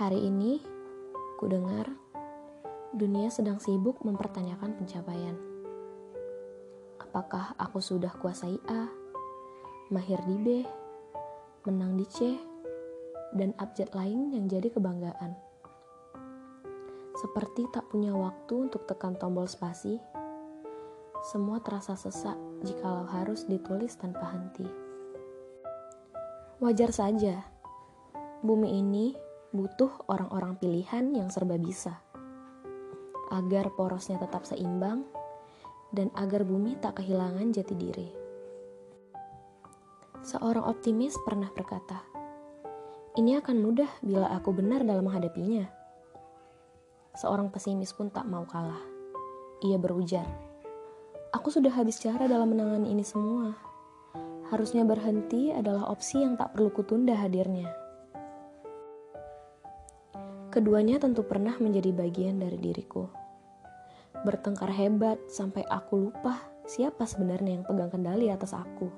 Hari ini, ku dengar dunia sedang sibuk mempertanyakan pencapaian. Apakah aku sudah kuasai A, mahir di B, menang di C, dan abjad lain yang jadi kebanggaan? Seperti tak punya waktu untuk tekan tombol spasi, semua terasa sesak jikalau harus ditulis tanpa henti. Wajar saja, bumi ini butuh orang-orang pilihan yang serba bisa, agar porosnya tetap seimbang dan agar bumi tak kehilangan jati diri. Seorang optimis pernah berkata, "Ini akan mudah bila aku benar dalam menghadapinya." Seorang pesimis pun tak mau kalah. Ia berujar, "Aku sudah habis cara dalam menangani ini semua. Harusnya berhenti adalah opsi yang tak perlu kutunda hadirnya." Keduanya tentu pernah menjadi bagian dari diriku. Bertengkar hebat sampai aku lupa siapa sebenarnya yang pegang kendali atas aku.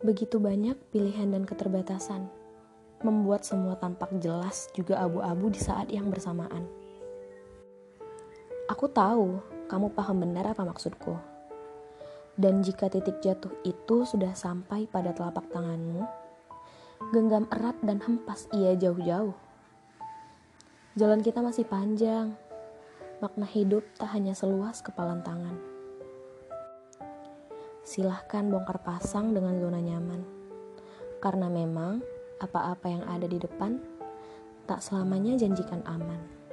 Begitu banyak pilihan dan keterbatasan, membuat semua tampak jelas juga abu-abu di saat yang bersamaan. Aku tahu kamu paham benar apa maksudku. Dan jika titik jatuh itu sudah sampai pada telapak tanganmu, genggam erat dan hempas ia jauh-jauh. Jalan kita masih panjang, makna hidup tak hanya seluas kepalan tangan. Silahkan bongkar pasang dengan zona nyaman, karena memang apa-apa yang ada di depan tak selamanya janjikan aman.